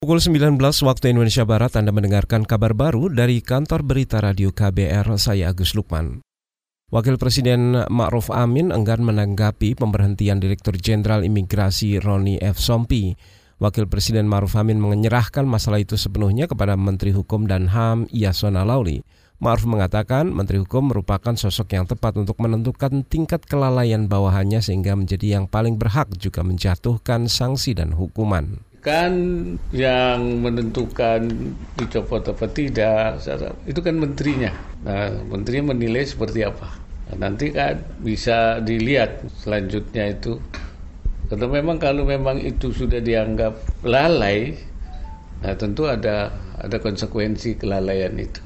Pukul 19 waktu Indonesia Barat Anda mendengarkan kabar baru dari kantor berita radio KBR, saya Agus Lukman. Wakil Presiden Ma'ruf Amin enggan menanggapi pemberhentian Direktur Jenderal Imigrasi Roni F. Sompi. Wakil Presiden Ma'ruf Amin menyerahkan masalah itu sepenuhnya kepada Menteri Hukum dan HAM Yasona Lauli. Ma'ruf mengatakan Menteri Hukum merupakan sosok yang tepat untuk menentukan tingkat kelalaian bawahannya sehingga menjadi yang paling berhak juga menjatuhkan sanksi dan hukuman kan yang menentukan dicopot apa tidak itu kan menterinya. Nah menteri menilai seperti apa. Nah, nanti kan bisa dilihat selanjutnya itu. Karena memang kalau memang itu sudah dianggap lalai nah tentu ada ada konsekuensi kelalaian itu.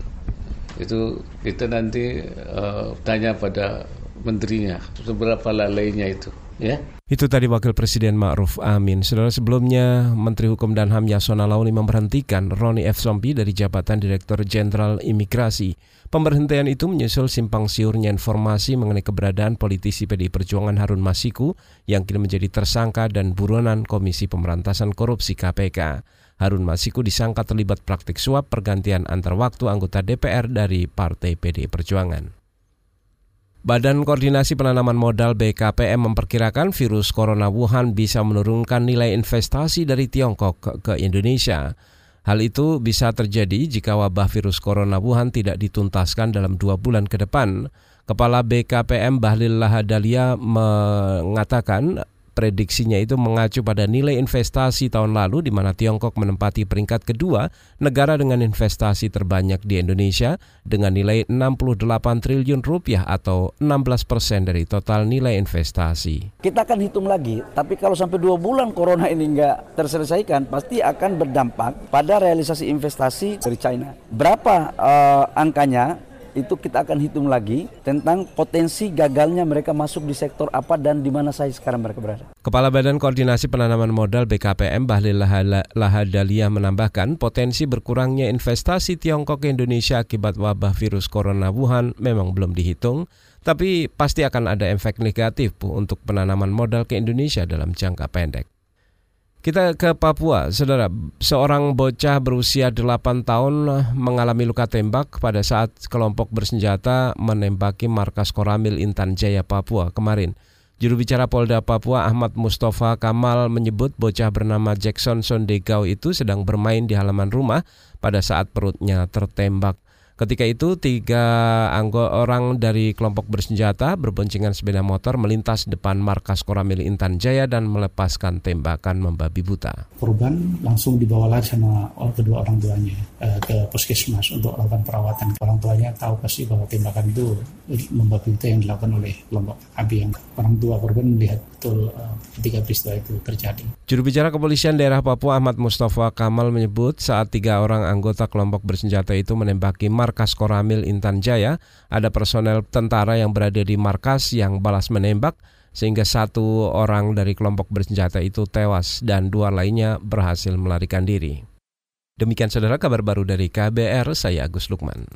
Itu kita nanti uh, tanya pada menterinya seberapa lalainya itu ya itu tadi Wakil Presiden Ma'ruf Amin. Saudara sebelumnya, Menteri Hukum dan HAM Yasona Lauli memberhentikan Roni F. Sompi dari jabatan Direktur Jenderal Imigrasi. Pemberhentian itu menyusul simpang siurnya informasi mengenai keberadaan politisi PDI Perjuangan Harun Masiku yang kini menjadi tersangka dan buronan Komisi Pemberantasan Korupsi KPK. Harun Masiku disangka terlibat praktik suap pergantian antar waktu anggota DPR dari Partai PDI Perjuangan. Badan Koordinasi Penanaman Modal BKPM memperkirakan virus corona Wuhan bisa menurunkan nilai investasi dari Tiongkok ke, Indonesia. Hal itu bisa terjadi jika wabah virus corona Wuhan tidak dituntaskan dalam dua bulan ke depan. Kepala BKPM Bahlil Lahadalia mengatakan Prediksinya itu mengacu pada nilai investasi tahun lalu di mana Tiongkok menempati peringkat kedua negara dengan investasi terbanyak di Indonesia dengan nilai 68 triliun rupiah atau 16 persen dari total nilai investasi. Kita akan hitung lagi, tapi kalau sampai dua bulan corona ini nggak terselesaikan, pasti akan berdampak pada realisasi investasi dari China. Berapa uh, angkanya? Itu kita akan hitung lagi tentang potensi gagalnya mereka masuk di sektor apa dan di mana saya sekarang mereka berada. Kepala Badan Koordinasi Penanaman Modal BKPM Bahlil Lahadalia menambahkan potensi berkurangnya investasi Tiongkok ke Indonesia akibat wabah virus corona Wuhan memang belum dihitung, tapi pasti akan ada efek negatif untuk penanaman modal ke Indonesia dalam jangka pendek. Kita ke Papua, saudara. Seorang bocah berusia 8 tahun mengalami luka tembak pada saat kelompok bersenjata menembaki markas Koramil Intan Jaya Papua kemarin. Juru bicara Polda Papua Ahmad Mustafa Kamal menyebut bocah bernama Jackson Sondegau itu sedang bermain di halaman rumah pada saat perutnya tertembak. Ketika itu tiga anggota orang dari kelompok bersenjata berboncengan sepeda motor melintas depan markas Koramil Intan Jaya dan melepaskan tembakan membabi buta. Korban langsung dibawa lagi sama kedua orang tuanya eh, ke puskesmas untuk melakukan perawatan. Orang tuanya tahu pasti bahwa tembakan itu membabi buta yang dilakukan oleh kelompok api yang orang tua korban melihat betul uh, ketika peristiwa itu terjadi. Juru bicara kepolisian daerah Papua Ahmad Mustafa Kamal menyebut saat tiga orang anggota kelompok bersenjata itu menembaki markas Koramil Intan Jaya, ada personel tentara yang berada di markas yang balas menembak sehingga satu orang dari kelompok bersenjata itu tewas dan dua lainnya berhasil melarikan diri. Demikian saudara kabar baru dari KBR, saya Agus Lukman.